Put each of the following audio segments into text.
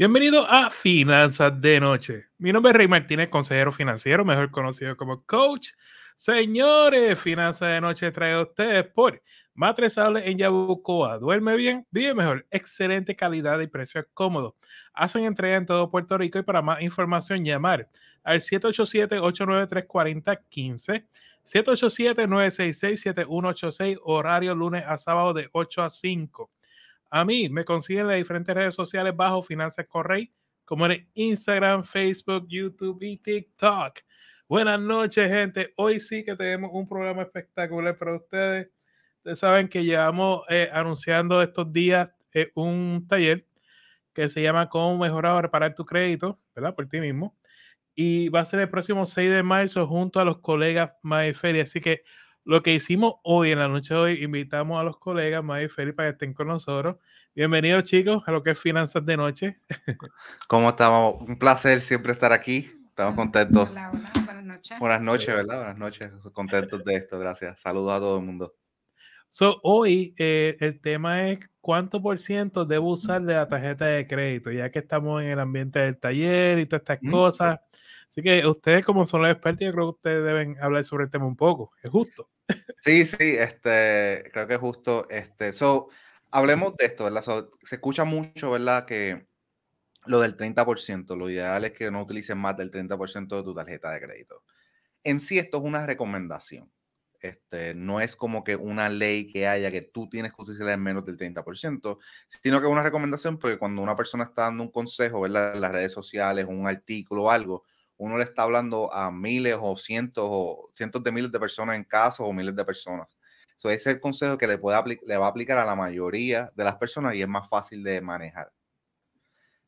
Bienvenido a Finanzas de Noche. Mi nombre es Rey Martínez, consejero financiero, mejor conocido como coach. Señores, Finanzas de Noche trae a ustedes por Matresable en Yabucoa. Duerme bien, vive mejor, excelente calidad y precios cómodos. Hacen entrega en todo Puerto Rico y para más información llamar al 787-893-4015, 787-966-7186, horario lunes a sábado de 8 a 5. A mí me consiguen en las diferentes redes sociales bajo Finanzas Correy, como en Instagram, Facebook, YouTube y TikTok. Buenas noches, gente. Hoy sí que tenemos un programa espectacular para ustedes. Ustedes saben que llevamos eh, anunciando estos días eh, un taller que se llama Cómo mejorar o reparar tu crédito, ¿verdad? Por ti mismo. Y va a ser el próximo 6 de marzo junto a los colegas Feria. Así que lo que hicimos hoy, en la noche de hoy, invitamos a los colegas May y Feli para que estén con nosotros. Bienvenidos, chicos, a lo que es Finanzas de Noche. ¿Cómo estamos? Un placer siempre estar aquí. Estamos contentos. Hola, hola, buenas noches. Buenas noches, ¿verdad? Buenas noches. Contentos de esto, gracias. Saludos a todo el mundo. So, hoy eh, el tema es cuánto por ciento debo usar de la tarjeta de crédito, ya que estamos en el ambiente del taller y todas estas cosas. Así que ustedes, como son los expertos, yo creo que ustedes deben hablar sobre el tema un poco. ¿Es justo? Sí, sí, este, creo que justo. Este, so, hablemos de esto, ¿verdad? se escucha mucho, ¿verdad? Que lo del 30%, lo ideal es que no utilicen más del 30% de tu tarjeta de crédito. En sí, esto es una recomendación. Este, no es como que una ley que haya que tú tienes que utilizar menos del 30%, sino que es una recomendación porque cuando una persona está dando un consejo, ¿verdad? En las redes sociales, un artículo o algo, uno le está hablando a miles o cientos o cientos de miles de personas en casos o miles de personas. So, ese es el consejo que le, puede le va a aplicar a la mayoría de las personas y es más fácil de manejar.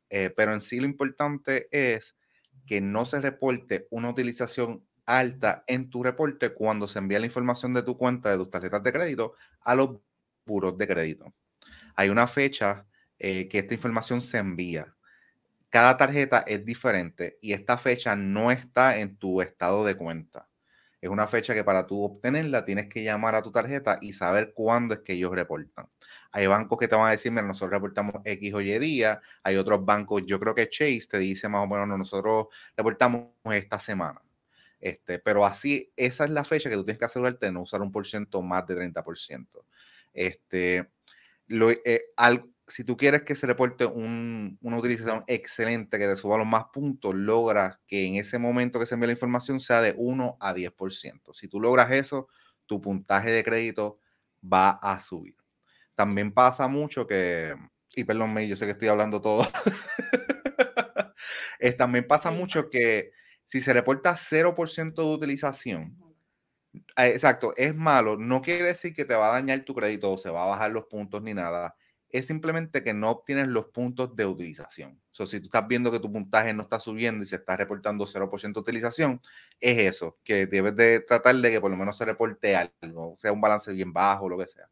Eh, pero en sí lo importante es que no se reporte una utilización alta en tu reporte cuando se envía la información de tu cuenta de tus tarjetas de crédito a los buros de crédito. Hay una fecha eh, que esta información se envía cada tarjeta es diferente y esta fecha no está en tu estado de cuenta. Es una fecha que para tú obtenerla tienes que llamar a tu tarjeta y saber cuándo es que ellos reportan. Hay bancos que te van a decir, mira, nosotros reportamos X o Y día. Hay otros bancos, yo creo que Chase te dice más o menos, nosotros reportamos esta semana. Este, pero así, esa es la fecha que tú tienes que asegurarte de no usar un por ciento más de 30%. Este, lo, eh, al, si tú quieres que se reporte una utilización excelente que te suba los más puntos, logra que en ese momento que se envíe la información sea de 1 a 10%. Si tú logras eso, tu puntaje de crédito va a subir. También pasa mucho que, y perdón, yo sé que estoy hablando todo. también pasa mucho que si se reporta 0% de utilización, eh, exacto, es malo, no quiere decir que te va a dañar tu crédito o se va a bajar los puntos ni nada es simplemente que no obtienes los puntos de utilización. O sea, si tú estás viendo que tu puntaje no está subiendo y se está reportando 0% de utilización, es eso, que debes de tratar de que por lo menos se reporte algo, sea un balance bien bajo, lo que sea.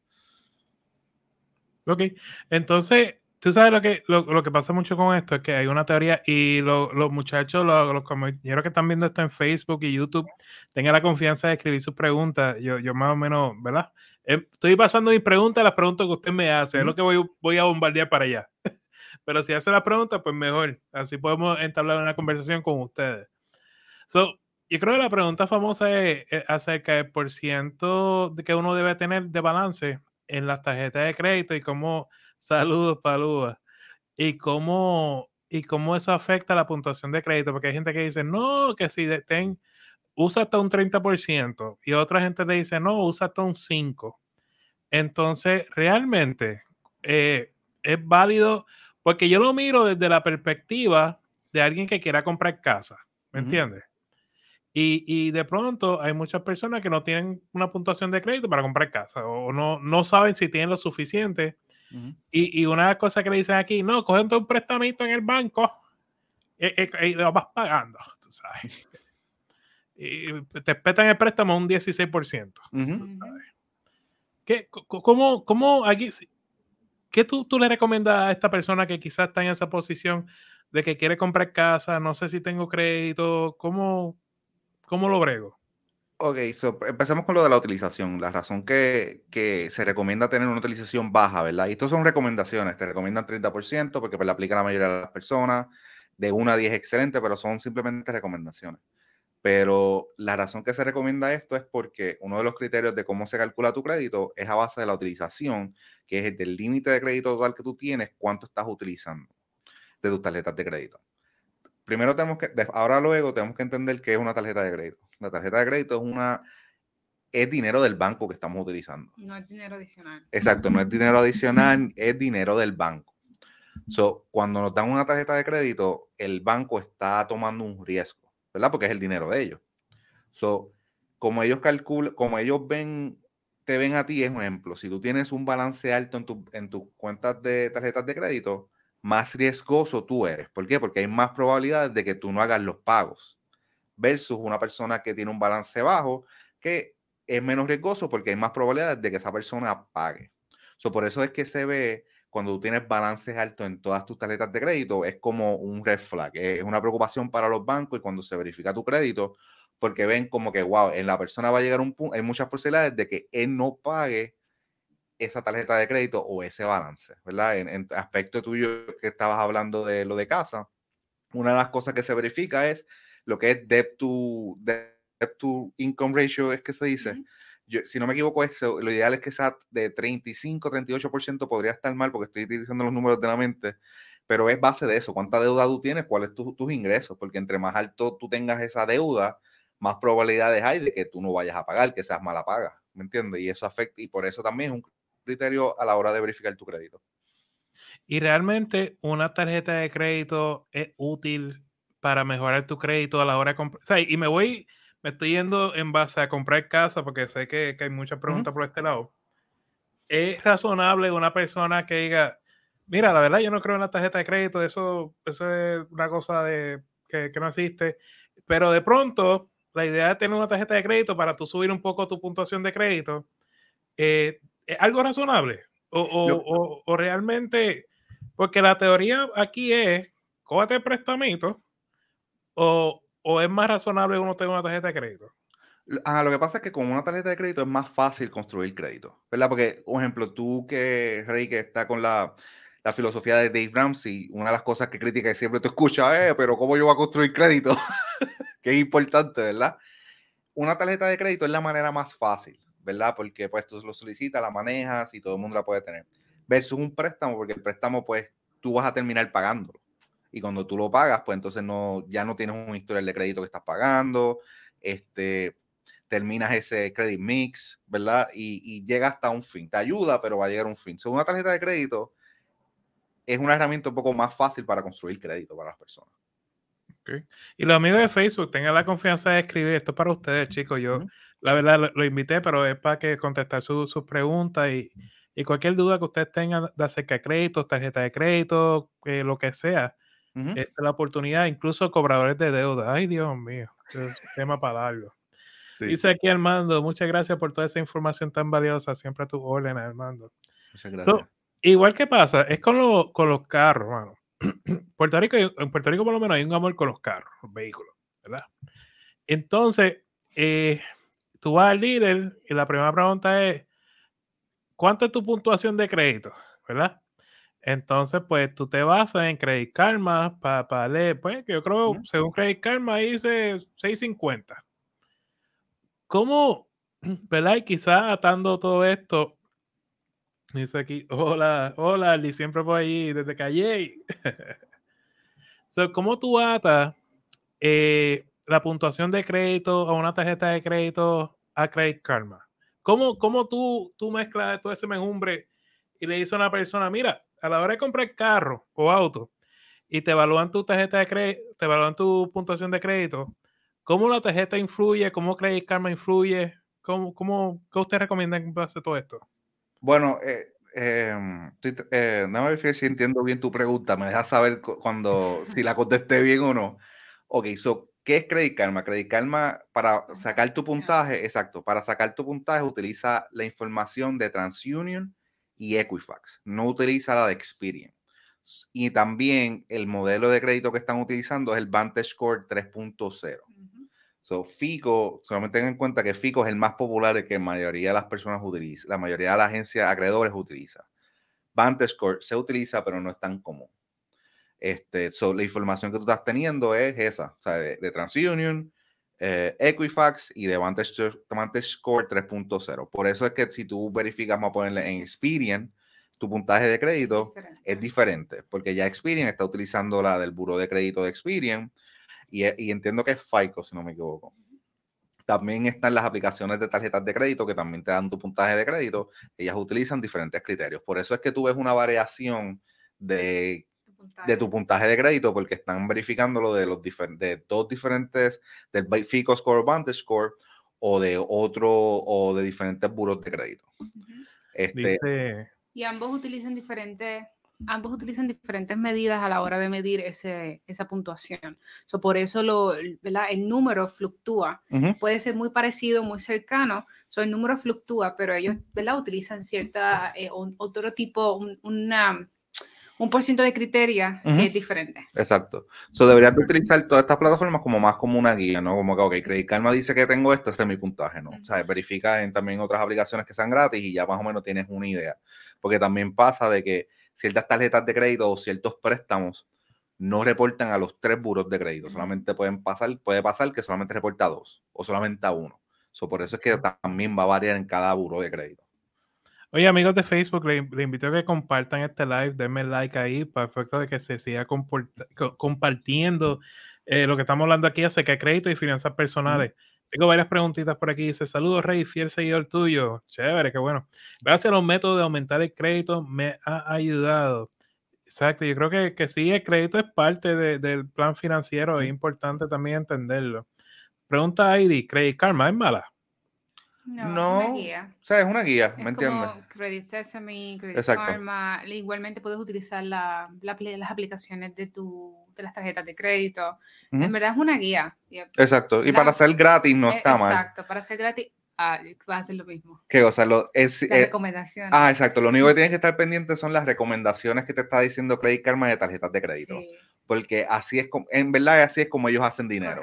Ok, entonces, tú sabes lo que, lo, que pasa mucho con esto, es que hay una teoría y los muchachos, los, compañeros que están viendo esto en Facebook y YouTube, tengan la confianza de escribir sus preguntas. Yo, yo más o menos, ¿verdad? Eh, estoy pasando mis preguntas, las preguntas que usted me hace, es lo que voy, voy a bombardear para allá. Pero si hace la pregunta, pues mejor. Así podemos entablar una conversación con ustedes. So, yo creo que la pregunta famosa es, acerca del por ciento que uno debe tener de balance en las tarjetas de crédito y cómo, saludos, paludas, y cómo, y cómo eso afecta la puntuación de crédito, porque hay gente que dice, no, que si ten, usa hasta un 30% y otra gente le dice, no, usa hasta un 5%. Entonces, realmente eh, es válido porque yo lo miro desde la perspectiva de alguien que quiera comprar casa, ¿me entiendes? Y, de pronto hay muchas personas que no tienen una puntuación de crédito para comprar casa o no, no saben si tienen lo suficiente. y, una cosa que le dicen aquí, no, cogen un prestamito en el banco y, lo vas pagando, tú sabes. y te petan el préstamo un 16%. ¿Qué, cómo, cómo aquí, ¿Qué tú, tú, le recomiendas a esta persona que quizás está en esa posición de que quiere comprar casa, no sé si tengo crédito, cómo, cómo lo brego? Ok, so, empecemos con lo de la utilización. La razón que, que, se recomienda tener una utilización baja, ¿verdad? Y esto son recomendaciones. Te recomiendan 30% porque pues, la aplica la mayoría de las personas. De 1 a 10 excelente, pero son simplemente recomendaciones. Pero la razón que se recomienda esto es porque uno de los criterios de cómo se calcula tu crédito es a base de la utilización, que es el del límite de crédito total que tú tienes, cuánto estás utilizando de tus tarjetas de crédito. Primero tenemos que, ahora luego tenemos que entender qué es una tarjeta de crédito. La tarjeta de crédito es una es dinero del banco que estamos utilizando. No es dinero adicional. Exacto, no es dinero adicional, es dinero del banco. So, cuando nos dan una tarjeta de crédito, el banco está tomando un riesgo. ¿Verdad? Porque es el dinero de ellos. So, como ellos calculan, como ellos ven, te ven a ti, es un ejemplo. Si tú tienes un balance alto en, tu, en tus cuentas de tarjetas de crédito, más riesgoso tú eres. ¿Por qué? Porque hay más probabilidades de que tú no hagas los pagos versus una persona que tiene un balance bajo que es menos riesgoso porque hay más probabilidades de que esa persona pague. So, por eso es que se ve cuando tú tienes balances altos en todas tus tarjetas de crédito, es como un red flag, es una preocupación para los bancos y cuando se verifica tu crédito, porque ven como que, wow, en la persona va a llegar un punto, hay muchas posibilidades de que él no pague esa tarjeta de crédito o ese balance, ¿verdad? En, en aspecto tuyo que estabas hablando de lo de casa, una de las cosas que se verifica es lo que es debt to, debt to income ratio, es que se dice si no me equivoco, eso, lo ideal es que sea de 35, 38%, podría estar mal porque estoy utilizando los números de la mente, pero es base de eso, cuánta deuda tú tienes, cuáles son tus ingresos, porque entre más alto tú tengas esa deuda, más probabilidades hay de que tú no vayas a pagar, que seas mala paga, ¿me entiendes? Y eso afecta, y por eso también es un criterio a la hora de verificar tu crédito. Y realmente una tarjeta de crédito es útil para mejorar tu crédito a la hora de comprar. O sea, y me voy me estoy yendo en base a comprar casa porque sé que, hay muchas preguntas por este lado. ¿Es razonable una persona que diga, mira, la verdad yo no creo en la tarjeta de crédito, eso, eso es una cosa de, que, no existe, pero de pronto la idea de tener una tarjeta de crédito para tú subir un poco tu puntuación de crédito, eh, ¿es algo razonable? O, o, o, realmente, porque la teoría aquí es, cógate el prestamito o, ¿O es más razonable uno tenga una tarjeta de crédito? Ah, lo que pasa es que con una tarjeta de crédito es más fácil construir crédito, ¿verdad? Porque, por ejemplo, tú que, Rey, que está con la, la filosofía de Dave Ramsey, una de las cosas que critica y siempre te escucha, eh, pero ¿cómo yo voy a construir crédito? que es importante, ¿verdad? Una tarjeta de crédito es la manera más fácil, ¿verdad? Porque pues tú lo solicitas, la manejas y todo el mundo la puede tener. Versus un préstamo, porque el préstamo pues tú vas a terminar pagándolo y cuando tú lo pagas, pues entonces no, ya no tienes un historial de crédito que estás pagando, este, terminas ese credit mix, ¿verdad? Y, y llega hasta un fin. Te ayuda, pero va a llegar a un fin. Según una tarjeta de crédito es una herramienta un poco más fácil para construir crédito para las personas. Okay. Y los amigos de Facebook, tengan la confianza de escribir esto para ustedes, chicos. Yo, la verdad, lo, invité, pero es para que contestar sus preguntas y, y, cualquier duda que ustedes tengan de acerca de créditos, tarjeta de crédito, eh, lo que sea esta es la oportunidad, incluso cobradores de deuda. Ay, Dios mío, tema para darlo. Dice aquí Armando, muchas gracias por toda esa información tan valiosa, siempre a tu orden, Armando. Muchas gracias. igual que pasa, es con, con los carros, mano. Puerto Rico, en Puerto Rico por lo menos hay un amor con los carros, los vehículos, ¿verdad? Entonces, eh, tú vas al líder y la primera pregunta es, ¿cuánto es tu puntuación de crédito? ¿Verdad? Entonces, pues tú te basas en Credit Karma para leer, pues yo creo, según Credit Karma, dice 650. ¿Cómo, verdad? Y quizás atando todo esto, dice aquí, hola, hola, y siempre por ahí, desde Calle. so, ¿Cómo tú atas eh, la puntuación de crédito a una tarjeta de crédito a Credit Karma? ¿Cómo, cómo tú, tú mezclas todo ese menjumbre y le dices a una persona, mira, a la hora de comprar carro o auto y te evalúan tu tarjeta de crédito, te evalúan tu puntuación de crédito, ¿cómo la tarjeta influye? ¿Cómo Credit Karma influye? ¿Cómo, cómo, ¿Qué usted recomienda en base a todo esto? Bueno, eh, em, eh, no me ver si entiendo bien tu pregunta. Me dejas saber cuando si la contesté bien o no. Ok, so, ¿qué es Credit Karma? Credit Karma, para sacar tu puntaje, exacto, para sacar tu puntaje utiliza la información de TransUnion y Equifax. No utiliza la de Experian. Y también el modelo de crédito que están utilizando es el Vantage Score 3.0. So, FICO, solamente tengan en cuenta que FICO es el más popular que la mayoría de las personas utilizan, la mayoría de las agencias acreedores utiliza. VantageScore se utiliza, pero no es tan común. Este, la información que tú estás teniendo es esa, o sea, de, TransUnion, eh, Equifax y de VantageScore 3.0. Por eso es que si tú verificas, vamos a ponerle en Experian, tu puntaje de crédito es diferente, porque ya Experian está utilizando la del buro de crédito de Experian y, y entiendo que es FICO, si no me equivoco. También están las aplicaciones de tarjetas de crédito que también te dan tu puntaje de crédito. Ellas utilizan diferentes criterios. Por eso es que tú ves una variación de, de tu puntaje de crédito porque están verificando lo de los de dos diferentes, del FICO Score o Vantage Score o de otro o de diferentes buros de crédito. este, y ambos utilizan diferentes ambos utilizan diferentes medidas a la hora de medir ese, esa puntuación. So, por eso lo, el número fluctúa. Puede ser muy parecido, muy cercano. So, el número fluctúa, pero ellos ¿verdad? utilizan cierta, eh, otro tipo, un, una, un por ciento de criteria que es diferente. Exacto. So, deberías de utilizar todas estas plataformas como más como una guía, ¿no? Como que, ok, Credit Karma dice que tengo esto, este es mi puntaje, ¿no? O sea, verifica en también otras aplicaciones que sean gratis y ya más o menos tienes una idea porque también pasa de que ciertas tarjetas de crédito o ciertos préstamos no reportan a los tres buros de crédito, solamente pueden pasar, puede pasar que solamente reporta a dos o solamente a uno. por eso es que también va a variar en cada buro de crédito. Oye, amigos de Facebook, le, invito a que compartan este live, denme like ahí para efecto de que se siga compartiendo eh, lo que estamos hablando aquí acerca de crédito y finanzas personales. Tengo varias preguntitas por aquí. Dice, saludos Rey, fiel seguidor tuyo. Chévere, qué bueno. Gracias a los métodos de aumentar el crédito me ha ayudado. Exacto, yo creo que, que sí, el crédito es parte del plan financiero, es importante también entenderlo. Pregunta Heidi, ¿Credit Karma es mala? No, una guía. o sea, es una guía, ¿me entiendes? Credit Sesame, Credit Karma, igualmente puedes utilizar la, las aplicaciones de tu de las tarjetas de crédito. En verdad es una guía. Exacto. Y para ser gratis no está mal. Exacto. Para ser gratis ah, va a ser lo mismo. Que, o sea, lo, es, las eh, recomendaciones. Ah, exacto. Lo único que tienes que estar pendiente son las recomendaciones que te está diciendo Credit Karma de tarjetas de crédito. Porque así es, como, en verdad, así es como ellos hacen dinero.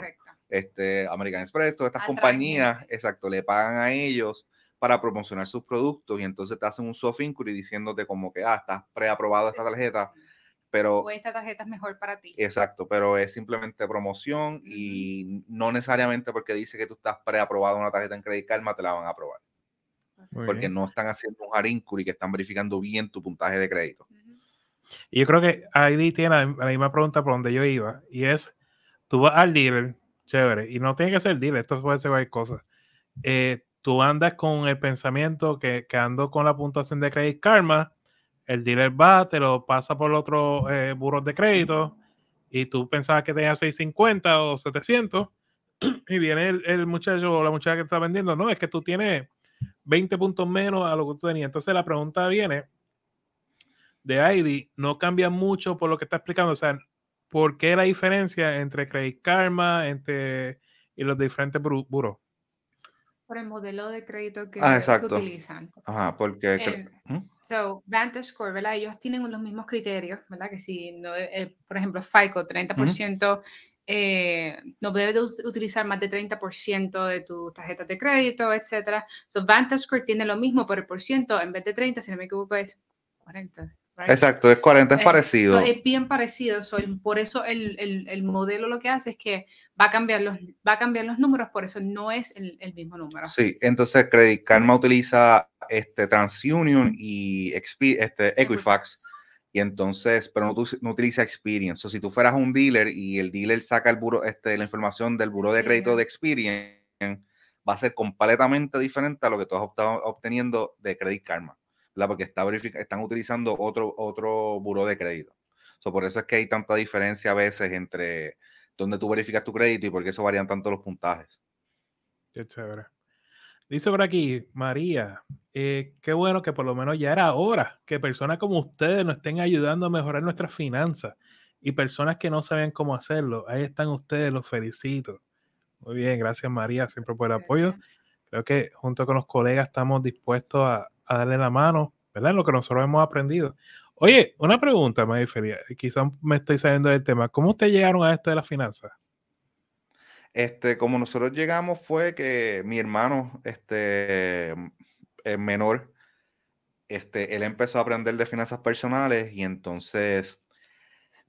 Este, American Express, todas estas compañías, exacto, le pagan a ellos para promocionar sus productos y entonces te hacen un soft inquiry diciéndote como que, ah, estás preaprobado esta tarjeta pero... O esta tarjeta es mejor para ti. Exacto, pero es simplemente promoción y no necesariamente porque dice que tú estás preaprobado una tarjeta en Credit Karma te la van a aprobar. porque no están haciendo un hard y que están verificando bien tu puntaje de crédito. Y yo creo que ID tiene la misma pregunta por donde yo iba, y es, tú vas al dealer, chévere, y no tiene que ser el dealer, esto puede ser cualquier cosa. Eh, tú andas con el pensamiento que, que ando con la puntuación de Credit Karma, el dealer va, te lo pasa por otro eh, burro de crédito y tú pensabas que tenía 650 o 700 y viene el, muchacho o la muchacha que está vendiendo, no, es que tú tienes 20 puntos menos a lo que tú tenías. Entonces la pregunta viene de ID, no cambia mucho por lo que está explicando, o sea, ¿por qué la diferencia entre Credit Karma entre, y los diferentes buros? Por el modelo de crédito que, ah, utilizan. Ajá, porque... ¿Mm? So, VantageScore, ¿verdad? Ellos tienen los mismos criterios, ¿verdad? Que si, no, eh, por ejemplo, FICO, 30%, eh, no debes utilizar más de 30% de tu tarjeta de crédito, etc. So, VantageScore tiene lo mismo, pero el por ciento, en vez de 30, si no me equivoco, es 40. Exacto, es 40, es eh, parecido. es bien parecido. por eso el, el, el, modelo lo que hace es que va a cambiar los, va a cambiar los números, por eso no es el, el mismo número. Sí, entonces Credit Karma utiliza este, TransUnion y este, Equifax. Y entonces, pero no, no, utiliza Experience. O si tú fueras un dealer y el dealer saca el buro, este, la información del buro de crédito de Experience, va a ser completamente diferente a lo que tú has obteniendo de Credit Karma porque está están utilizando otro, otro buro de crédito. por eso es que hay tanta diferencia a veces entre donde tú verificas tu crédito y por qué eso varían tanto los puntajes. Qué chévere. Dice por aquí, María, eh, qué bueno que por lo menos ya era hora que personas como ustedes nos estén ayudando a mejorar nuestras finanzas y personas que no saben cómo hacerlo. Ahí están ustedes, los felicito. Muy bien, gracias María, siempre por el apoyo. Creo que junto con los colegas estamos dispuestos a, a darle la mano, ¿verdad? Lo que nosotros hemos aprendido. Oye, una pregunta, Marifelia, quizás me estoy saliendo del tema. ¿Cómo ustedes llegaron a esto de las finanzas? Este, como nosotros llegamos fue que mi hermano, este, el menor, este, él empezó a aprender de finanzas personales y entonces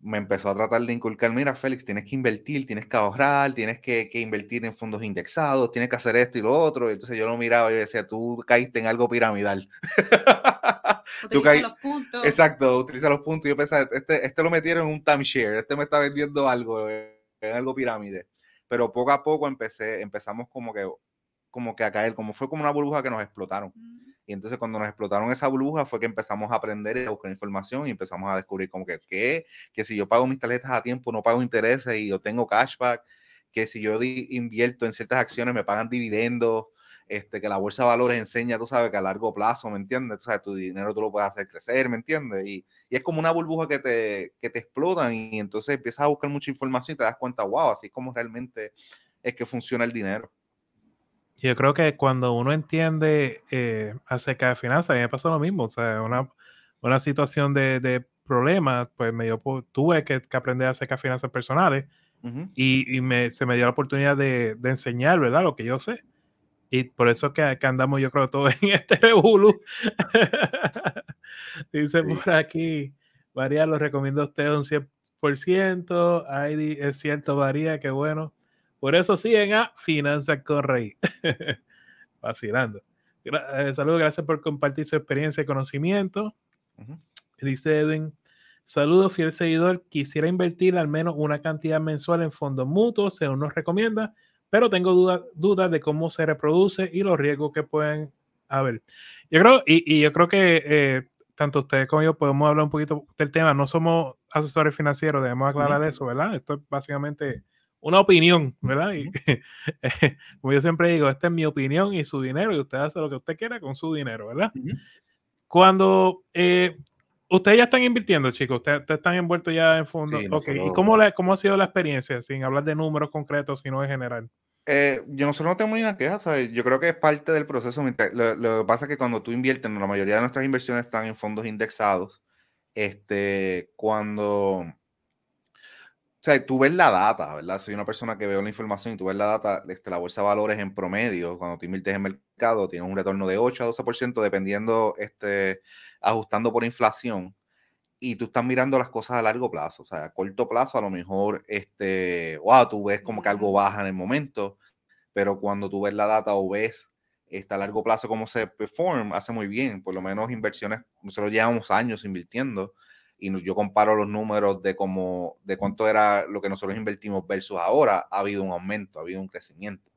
me empezó a tratar de inculcar, mira, Félix, tienes que invertir, tienes que ahorrar, tienes que, que, invertir en fondos indexados, tienes que hacer esto y lo otro. entonces yo lo miraba y decía, tú caíste en algo piramidal. Utiliza los puntos. Exacto, utiliza los puntos. Yo pensaba, este, este lo metieron en un timeshare, este me está vendiendo algo, en algo pirámide. Pero poco a poco empecé, empezamos como que, como que a caer, como fue como una burbuja que nos explotaron. Mm. Y entonces cuando nos explotaron esa burbuja fue que empezamos a aprender y a buscar información y empezamos a descubrir como que, ¿qué? Que si yo pago mis tarjetas a tiempo no pago intereses y yo tengo cashback, que si yo invierto en ciertas acciones me pagan dividendos, este, que la bolsa de valores enseña, tú sabes, que a largo plazo, ¿me entiendes? Tú sabes, tu dinero tú lo puedes hacer crecer, ¿me entiendes? Y, y es como una burbuja que te, que te explotan y entonces empiezas a buscar mucha información y te das cuenta, wow, así es como realmente es que funciona el dinero. Yo creo que cuando uno entiende eh, acerca de finanzas, a mí me pasó lo mismo. O sea, una, una situación de, de problemas, pues me dio, tuve que, aprender acerca de finanzas personales y, y me, se me dio la oportunidad de, de, enseñar, ¿verdad? Lo que yo sé. Y por eso que, que andamos, yo creo, todos en este revolú. Dice por aquí, María, lo recomiendo a usted un 100%. Ay, es cierto, María, qué bueno. Por eso siguen a Finanzas Correy. Vacilando. Eh, saludos, gracias por compartir su experiencia y conocimiento. Dice Edwin, saludos, fiel seguidor. Quisiera invertir al menos una cantidad mensual en fondos mutuos, según nos recomienda, pero tengo dudas duda de cómo se reproduce y los riesgos que pueden haber. Yo creo, y, yo creo que eh, tanto ustedes como yo podemos hablar un poquito del tema. No somos asesores financieros, debemos aclarar eso, ¿verdad? Esto es básicamente una opinión, ¿verdad? Y como yo siempre digo, esta es mi opinión y su dinero y usted hace lo que usted quiera con su dinero, ¿verdad? Cuando eh, ustedes ya están invirtiendo, chicos, ustedes, están envueltos ya en fondos. ¿Y cómo, cómo ha sido la experiencia, sin hablar de números concretos, sino en general? Eh, yo nosotros no tenemos ninguna queja, ¿sabes? Yo creo que es parte del proceso. Lo, lo, que pasa es que cuando tú inviertes, la mayoría de nuestras inversiones están en fondos indexados. Este, cuando sea, tú ves la data, ¿verdad? Soy una persona que veo la información y tú ves la data, este, la bolsa de valores en promedio, cuando tú inviertes en mercado, tienes un retorno de 8 a 12%, dependiendo, este, ajustando por inflación. Y tú estás mirando las cosas a largo plazo, o sea, a corto plazo a lo mejor, este, wow, tú ves como que algo baja en el momento, pero cuando tú ves la data o ves este, a largo plazo cómo se performa, hace muy bien, por lo menos inversiones, nosotros llevamos años invirtiendo, y yo comparo los números de cómo, de cuánto era lo que nosotros invertimos versus ahora, ha habido un aumento, ha habido un crecimiento,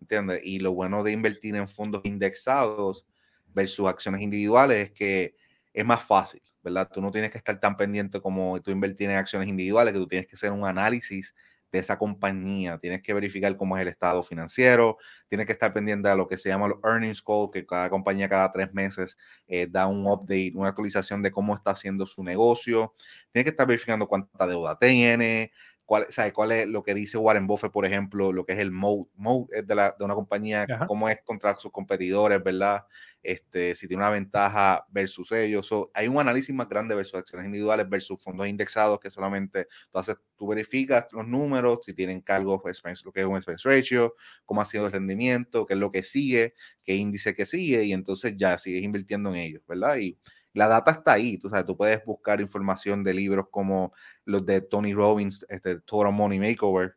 ¿entiendes? Y lo bueno de invertir en fondos indexados versus acciones individuales es que es más fácil, ¿verdad? Tú no tienes que estar tan pendiente como tú invertir en acciones individuales, que tú tienes que hacer un análisis de esa compañía. Tienes que verificar cómo es el estado financiero, tienes que estar pendiente de lo que se llama los earnings call, que cada compañía cada tres meses eh, da un update, una actualización de cómo está haciendo su negocio. Tienes que estar verificando cuánta deuda tiene, cuál, sabe, cuál es lo que dice Warren Buffett, por ejemplo, lo que es el mode, mode de, la, de una compañía, cómo es contra sus competidores, ¿verdad? este, si tiene una ventaja versus ellos. hay un análisis más grande versus acciones individuales versus fondos indexados que solamente tú, haces, tú verificas los números, si tienen cargos, pues, lo que es un expense ratio, cómo ha sido el rendimiento, qué es lo que sigue, qué índice que sigue, y entonces ya sigues invirtiendo en ellos, ¿verdad? Y la data está ahí, tú sabes, tú puedes buscar información de libros como los de Tony Robbins, este Total Money Makeover,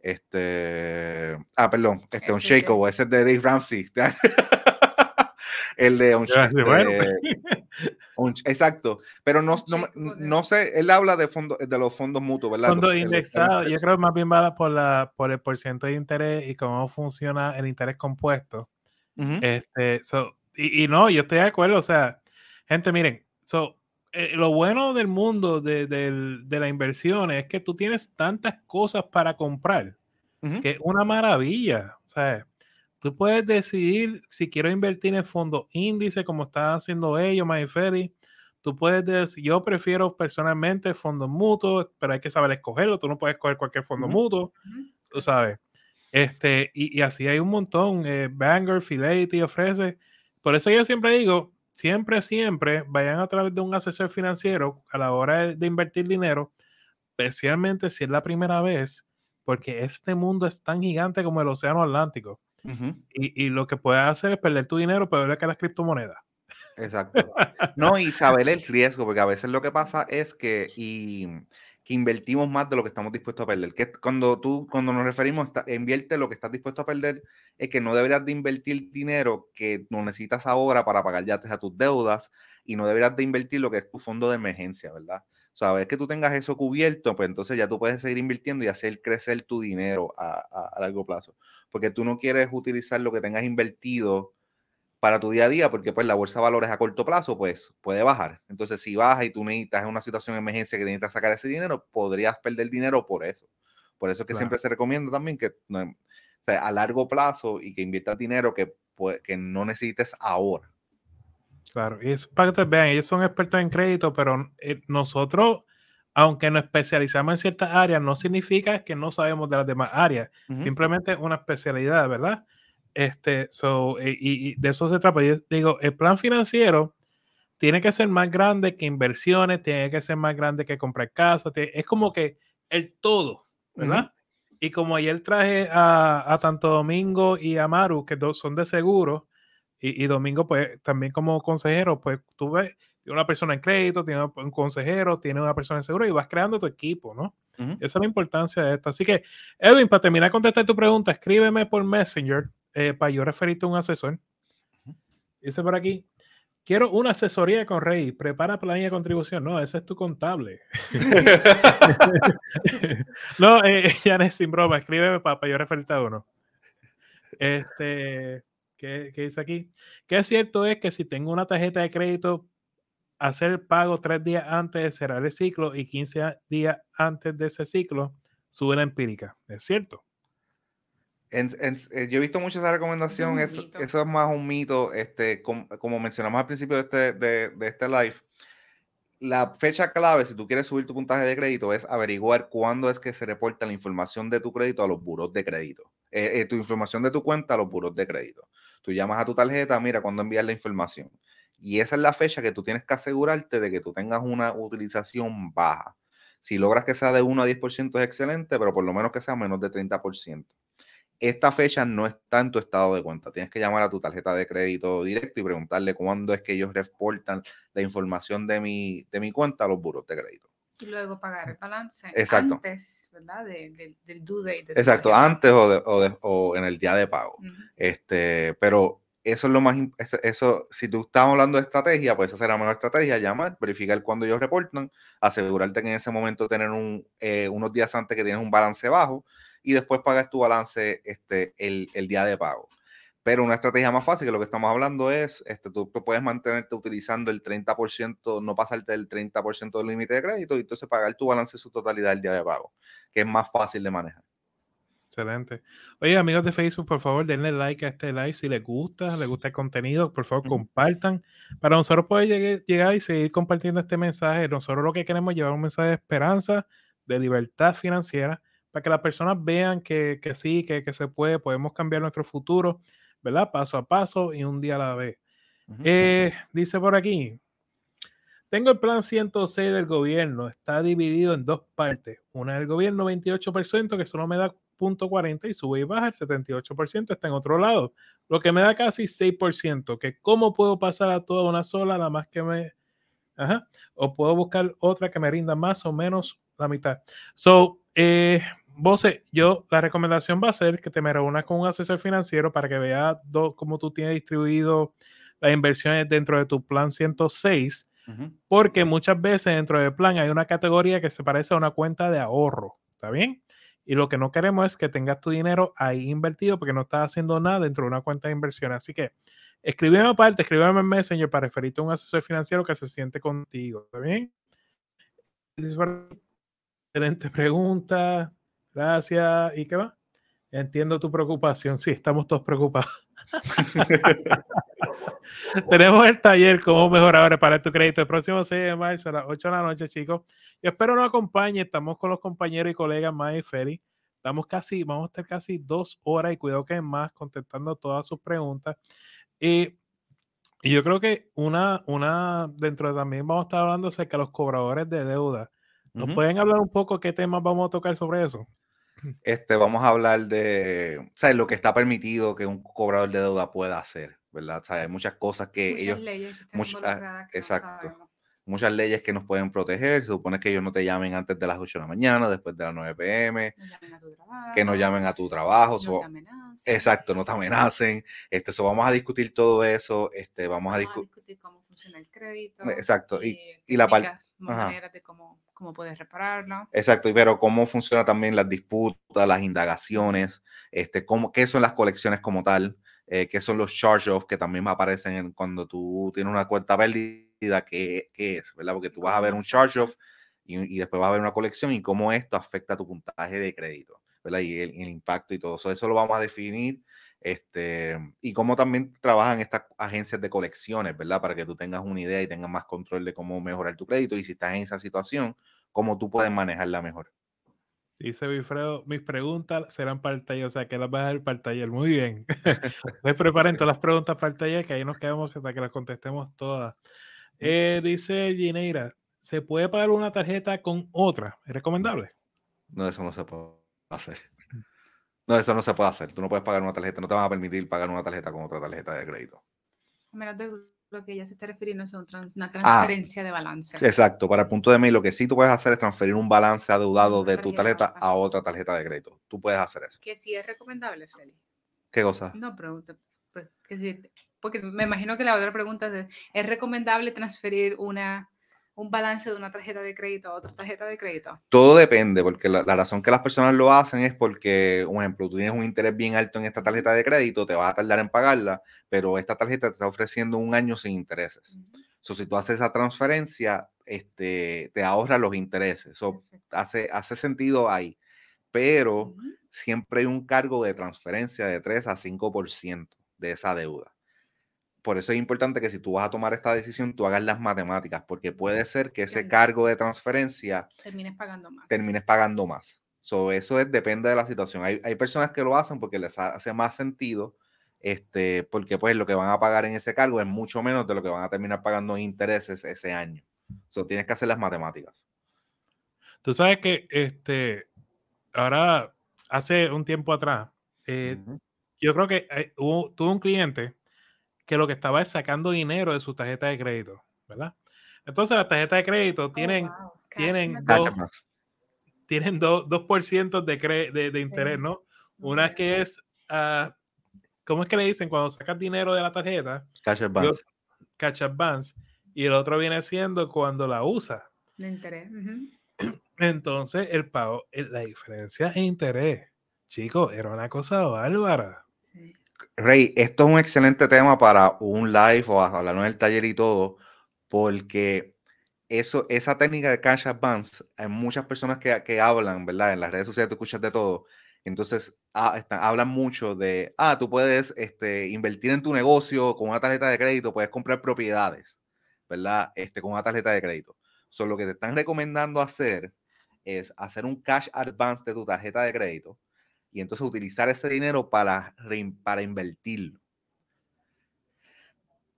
este, ah, perdón, este, un Shakeover, ese es de Dave Ramsey. el de un, exacto, pero no, no, no, sé, él habla de fondos de los fondos mutuos, ¿verdad? Fondos indexados, yo creo que más bien va por la por el porcentaje de interés y cómo funciona el interés compuesto. Este, y, y, no, yo estoy de acuerdo, o sea, gente, miren, so, eh, lo bueno del mundo de, de, de, la inversión es que tú tienes tantas cosas para comprar, que es una maravilla, o sea, Tú puedes decidir si quiero invertir en fondos índice, como están haciendo ellos, MyFerry. Tú puedes decir, yo prefiero personalmente fondos mutuos, pero hay que saber escogerlo. Tú no puedes escoger cualquier fondo mutuo, tú sabes. Este, y, así hay un montón. Eh, Vanguard, Fidelity ofrece. Por eso yo siempre digo, siempre, siempre vayan a través de un asesor financiero a la hora de, de invertir dinero, especialmente si es la primera vez porque este mundo es tan gigante como el océano Atlántico. y, lo que puedes hacer es perder tu dinero, pero que las criptomonedas. Exacto. No, y saber el riesgo, porque a veces lo que pasa es que, y, que invertimos más de lo que estamos dispuestos a perder. Que cuando tú, cuando nos referimos a invierte lo que estás dispuesto a perder, es que no deberías de invertir dinero que no necesitas ahora para pagar ya a tus deudas y no deberías de invertir lo que es tu fondo de emergencia, ¿verdad? O sea, vez que tú tengas eso cubierto, pues entonces ya tú puedes seguir invirtiendo y hacer crecer tu dinero a, a largo plazo. Porque tú no quieres utilizar lo que tengas invertido para tu día a día, porque pues la bolsa de valores a corto plazo pues puede bajar. Entonces, si baja y tú necesitas en una situación de emergencia que necesitas sacar ese dinero, podrías perder dinero por eso. Por eso es que siempre se recomienda también que a largo plazo y que inviertas dinero que, que no necesites ahora. Claro, y eso para que te vean, ellos son expertos en crédito, pero eh, nosotros, aunque nos especializamos en ciertas áreas, no significa que no sabemos de las demás áreas, simplemente una especialidad, ¿verdad? Este, so, eh, y, de eso se trata. Yo digo, el plan financiero tiene que ser más grande que inversiones, tiene que ser más grande que comprar casa, es como que el todo, ¿verdad? Y como ayer traje a, tanto Domingo y a Maru, que son de seguro, y, Domingo, pues también como consejero, pues tú ves, tiene una persona en crédito, tiene un consejero, tiene una persona en seguro y vas creando tu equipo, ¿no? Esa es la importancia de esto. Así que, Edwin, para terminar de contestar tu pregunta, escríbeme por Messenger eh, para yo referirte a un asesor. Dice por aquí, quiero una asesoría con Rey, prepara planilla de contribución. No, ese es tu contable. no, eh, Janet, sin broma, escríbeme para, yo referirte a uno. Este, ¿qué, ¿qué, dice aquí? Que es cierto es que si tengo una tarjeta de crédito, hacer el pago tres días antes de cerrar el ciclo y 15 días antes de ese ciclo, sube la empírica. ¿Es cierto? Eh, yo he visto mucho esa recomendación, eso, es más un mito, este, como, mencionamos al principio de este, de, este live. La fecha clave, si tú quieres subir tu puntaje de crédito, es averiguar cuándo es que se reporta la información de tu crédito a los buros de crédito. Eh, eh, tu información de tu cuenta a los buros de crédito. Tú llamas a tu tarjeta, mira cuándo enviar la información. Y esa es la fecha que tú tienes que asegurarte de que tú tengas una utilización baja. Si logras que sea de 1 a 10% es excelente, pero por lo menos que sea menos de 30% esta fecha no está en tu estado de cuenta. Tienes que llamar a tu tarjeta de crédito directo y preguntarle cuándo es que ellos reportan la información de mi, de mi cuenta a los buros de crédito. Y luego pagar el balance Exacto. antes, ¿verdad? del due date. Exacto, antes o, o, en el día de pago. este, pero eso es lo más, eso, si tú estás hablando de estrategia, pues esa será la mejor estrategia, llamar, verificar cuándo ellos reportan, asegurarte que en ese momento tener un, eh, unos días antes que tienes un balance bajo y después pagas tu balance este, el, el día de pago. Pero una estrategia más fácil, que lo que estamos hablando es, este, tú, puedes mantenerte utilizando el 30%, no pasarte del 30% del límite de crédito y entonces pagar tu balance en su totalidad el día de pago, que es más fácil de manejar. Excelente. Oye, amigos de Facebook, por favor, denle like a este live si les gusta, les gusta el contenido, por favor, compartan. Para nosotros poder llegar y seguir compartiendo este mensaje, nosotros lo que queremos es llevar un mensaje de esperanza, de libertad financiera para que las personas vean que, que sí, que, que, se puede, podemos cambiar nuestro futuro, ¿verdad? Paso a paso y un día a la vez. Eh, dice por aquí, tengo el plan 106 del gobierno, está dividido en dos partes. Una del gobierno 28%, que solo me da punto .40 y sube y baja, el 78% está en otro lado, lo que me da casi 6%, que cómo puedo pasar a toda una sola, nada más que me... Ajá. O puedo buscar otra que me rinda más o menos la mitad. So, eh, Vos, yo la recomendación va a ser que te me reúnas con un asesor financiero para que vea cómo tú tienes distribuido las inversiones dentro de tu plan 106, porque muchas veces dentro del plan hay una categoría que se parece a una cuenta de ahorro, ¿está bien? Y lo que no queremos es que tengas tu dinero ahí invertido porque no estás haciendo nada dentro de una cuenta de inversión. Así que escríbeme aparte, escríbeme en Messenger para referirte a un asesor financiero que se siente contigo, ¿está bien? Excelente pregunta. Gracias. ¿Y qué va? Entiendo tu preocupación. Sí, estamos todos preocupados. Tenemos el taller Cómo mejorar para tu crédito el próximo 6 de marzo a las 8 de la noche, chicos. Yo espero nos acompañe. Estamos con los compañeros y colegas May y Feli. Estamos casi, vamos a estar casi dos horas y cuidado que es más contestando todas sus preguntas. Y, y yo creo que una, una, dentro de también vamos a estar hablando acerca de los cobradores de deuda. ¿Nos pueden hablar un poco qué temas vamos a tocar sobre eso? Este, vamos a hablar de ¿sabes? lo que está permitido que un cobrador de deuda pueda hacer, ¿verdad? Hay muchas cosas que muchas ellos... Leyes que ah, exacto muchas leyes que nos pueden proteger. Se supone que ellos no te llamen antes de las 8 de la mañana, después de las 9 pm, que no llamen a tu trabajo. exacto, no te amenacen. Este, so vamos a discutir todo eso. Este, vamos, a, discutir cómo funciona el crédito. Exacto. Y, y, la parte... maneras de cómo, cómo puedes repararlo. Exacto, pero cómo funciona también las disputas, las indagaciones, este, cómo, qué son las colecciones como tal, eh, qué son los charge-offs que también aparecen cuando tú tienes una cuenta pérdida que, es, ¿verdad? Porque tú vas a ver un charge-off y, después vas a ver una colección y cómo esto afecta tu puntaje de crédito, ¿verdad? Y el, impacto y todo eso. Eso lo vamos a definir. Este, y cómo también trabajan estas agencias de colecciones, ¿verdad? Para que tú tengas una idea y tengas más control de cómo mejorar tu crédito y si estás en esa situación, cómo tú puedes manejarla mejor. Dice Wilfredo, mis preguntas serán para el taller, o sea que las vas a dar para el taller. Muy bien. Les preparen todas las preguntas para el taller, que ahí nos quedamos hasta que las contestemos todas. Eh, dice Gineira, ¿se puede pagar una tarjeta con otra? ¿Es recomendable? No, eso no se puede hacer. No, eso no se puede hacer. Tú no puedes pagar una tarjeta, no te van a permitir pagar una tarjeta con otra tarjeta de crédito. A menos de lo que ella se está refiriendo es una ah, transferencia de balance. Exacto, para el punto de mí, lo que sí tú puedes hacer es transferir un balance adeudado de tu tarjeta a otra tarjeta de crédito. Tú puedes hacer eso. Que sí es recomendable, Feli. ¿Qué cosa? No, pero pues, que sí, porque me imagino que la otra pregunta es, ¿es recomendable transferir una, un balance de una tarjeta de crédito a otra tarjeta de crédito? Todo depende, porque la, razón que las personas lo hacen es porque, un ejemplo, tú tienes un interés bien alto en esta tarjeta de crédito, te vas a tardar en pagarla, pero esta tarjeta te está ofreciendo un año sin intereses. Uh si tú haces esa transferencia, este, te ahorra los intereses. Eso hace, hace sentido ahí. Pero siempre hay un cargo de transferencia de 3 a 5% de esa deuda por eso es importante que si tú vas a tomar esta decisión, tú hagas las matemáticas, porque puede ser que ese cargo de transferencia termines pagando más. Termines pagando más. So, eso es, depende de la situación. Hay, personas que lo hacen porque les hace más sentido, este, porque pues lo que van a pagar en ese cargo es mucho menos de lo que van a terminar pagando en intereses ese año. So, tienes que hacer las matemáticas. Tú sabes que este, ahora, hace un tiempo atrás, eh, yo creo que eh, hubo, tuve un cliente que lo que estaba es sacando dinero de su tarjeta de crédito, ¿verdad? Entonces las tarjetas de crédito oh, tienen, tienen, dos, tienen 2%, de, de, de, interés, ¿no? Una que es, uh, ¿cómo es que le dicen cuando sacas dinero de la tarjeta? Cash advance. Cash advance. Y el otro viene siendo cuando la usa. De interés. Entonces, el pago, la diferencia en interés, chicos, era una cosa bárbara. Rey, esto es un excelente tema para un live o hablar en el taller y todo, porque eso, esa técnica de cash advance, hay muchas personas que, que hablan, ¿verdad? En las redes sociales tú escuchas de todo. Entonces, ah, hablan mucho de, ah, tú puedes este, invertir en tu negocio con una tarjeta de crédito, puedes comprar propiedades, ¿verdad? Este, con una tarjeta de crédito. Solo lo que te están recomendando hacer es hacer un cash advance de tu tarjeta de crédito y entonces utilizar ese dinero para, para invertirlo.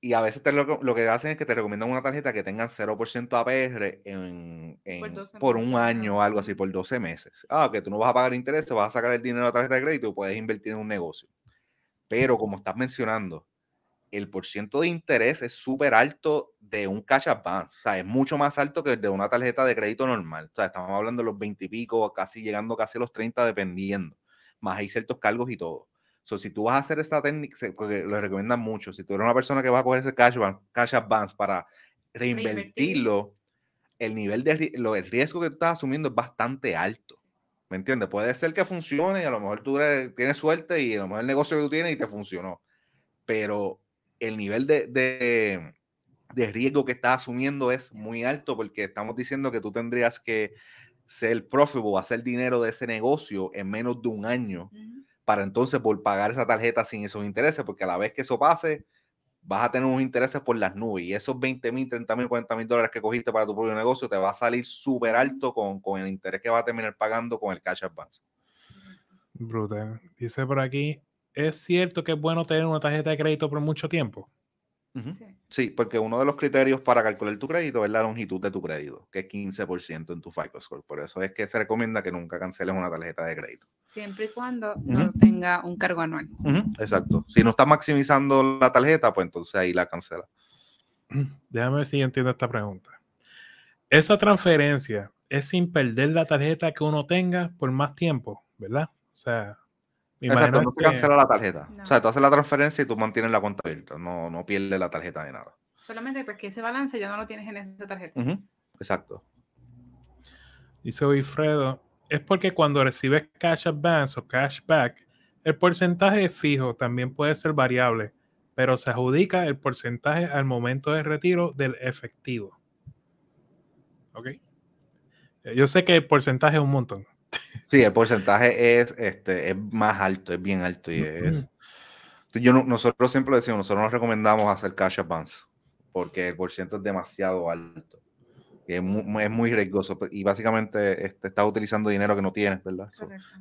Y a veces lo, que hacen es que te recomiendan una tarjeta que tenga 0% APR en, por, un año o algo así, por 12 meses. Ah, que tú no vas a pagar intereses, vas a sacar el dinero de la tarjeta de crédito y puedes invertir en un negocio. Pero como estás mencionando, el porcentaje de interés es súper alto de un cash advance. O sea, es mucho más alto que el de una tarjeta de crédito normal. O sea, estamos hablando de los 20 y pico, casi llegando casi a los 30, dependiendo más hay ciertos cargos y todo. So, si tú vas a hacer esta técnica, porque lo recomiendan mucho, si tú eres una persona que va a coger ese cash, cash advance para reinvertirlo, el nivel de lo, el riesgo que tú estás asumiendo es bastante alto. ¿Me entiendes? Puede ser que funcione y a lo mejor tú tienes suerte y a lo mejor el negocio que tú tienes y te funcionó. Pero el nivel de, de, de riesgo que estás asumiendo es muy alto porque estamos diciendo que tú tendrías que ser profitable, hacer dinero de ese negocio en menos de un año, para entonces por pagar esa tarjeta sin esos intereses, porque a la vez que eso pase, vas a tener unos intereses por las nubes y esos 20 mil, 30 mil, 40 mil dólares que cogiste para tu propio negocio te va a salir súper alto con, con, el interés que va a terminar pagando con el cash advance. Brutal. Dice por aquí, ¿es cierto que es bueno tener una tarjeta de crédito por mucho tiempo? Sí. porque uno de los criterios para calcular tu crédito es la longitud de tu crédito, que es 15% en tu FICO score. Por eso es que se recomienda que nunca canceles una tarjeta de crédito. Siempre y cuando no tenga un cargo anual. Exacto. Si no está maximizando la tarjeta, pues entonces ahí la cancela. Déjame ver si entiendo esta pregunta. Esa transferencia es sin perder la tarjeta que uno tenga por más tiempo, ¿verdad? O sea, Exacto, no se cancela la tarjeta. O sea, tú haces la transferencia y tú mantienes la cuenta abierta, no, no pierdes la tarjeta de nada. Solamente porque ese balance ya no lo tienes en esa tarjeta. Exacto. Dice Wilfredo, es porque cuando recibes cash advance o cashback, el porcentaje es fijo, también puede ser variable, pero se adjudica el porcentaje al momento de retiro del efectivo. ¿Ok? Yo sé que el porcentaje es un montón. Sí, el porcentaje es, este, es más alto, es bien alto. Y es, yo, nosotros siempre decimos, nosotros nos recomendamos hacer cash advance porque el porcentaje es demasiado alto. es muy, es muy riesgoso y básicamente este, estás utilizando dinero que no tienes, ¿verdad?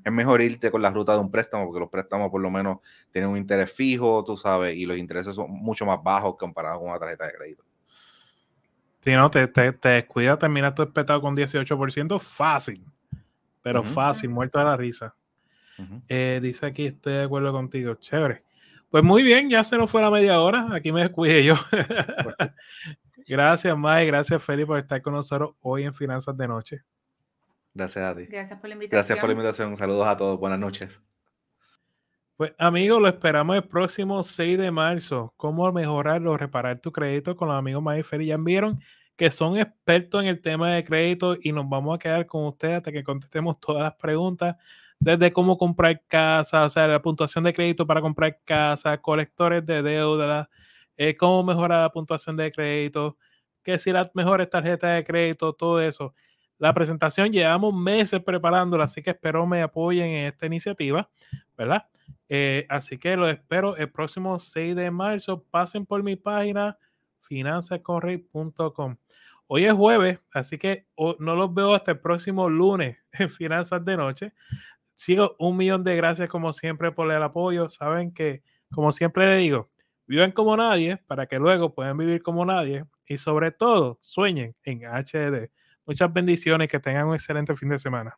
es mejor irte con la ruta de un préstamo porque los préstamos por lo menos tienen un interés fijo, tú sabes, y los intereses son mucho más bajos comparado con una tarjeta de crédito. Si no, te, te, te descuida, terminas tu espetado con 18%, fácil pero fácil, muerto de la risa. Eh, dice aquí, estoy de acuerdo contigo, chévere. Pues muy bien, ya se nos fue la media hora, aquí me descuide yo. gracias, Mike, gracias, Felipe, por estar con nosotros hoy en Finanzas de Noche. Gracias a ti. Gracias por la invitación. Gracias por la invitación. Saludos a todos. Buenas noches. Pues amigos, lo esperamos el próximo 6 de marzo. ¿Cómo mejorar o reparar tu crédito con los amigos Mike y Felipe? Ya vieron que son expertos en el tema de crédito y nos vamos a quedar con ustedes hasta que contestemos todas las preguntas, desde cómo comprar casa, o sea, la puntuación de crédito para comprar casa, colectores de deuda, eh, cómo mejorar la puntuación de crédito, qué si las mejores tarjetas de crédito, todo eso. La presentación llevamos meses preparándola, así que espero me apoyen en esta iniciativa, ¿verdad? Eh, así que lo espero el próximo 6 de marzo. Pasen por mi página finanzascorrey.com. Hoy es jueves, así que no los veo hasta el próximo lunes en Finanzas de Noche. Sigo un millón de gracias como siempre por el apoyo. Saben que, como siempre le digo, viven como nadie para que luego puedan vivir como nadie y sobre todo sueñen en HD. Muchas bendiciones, que tengan un excelente fin de semana.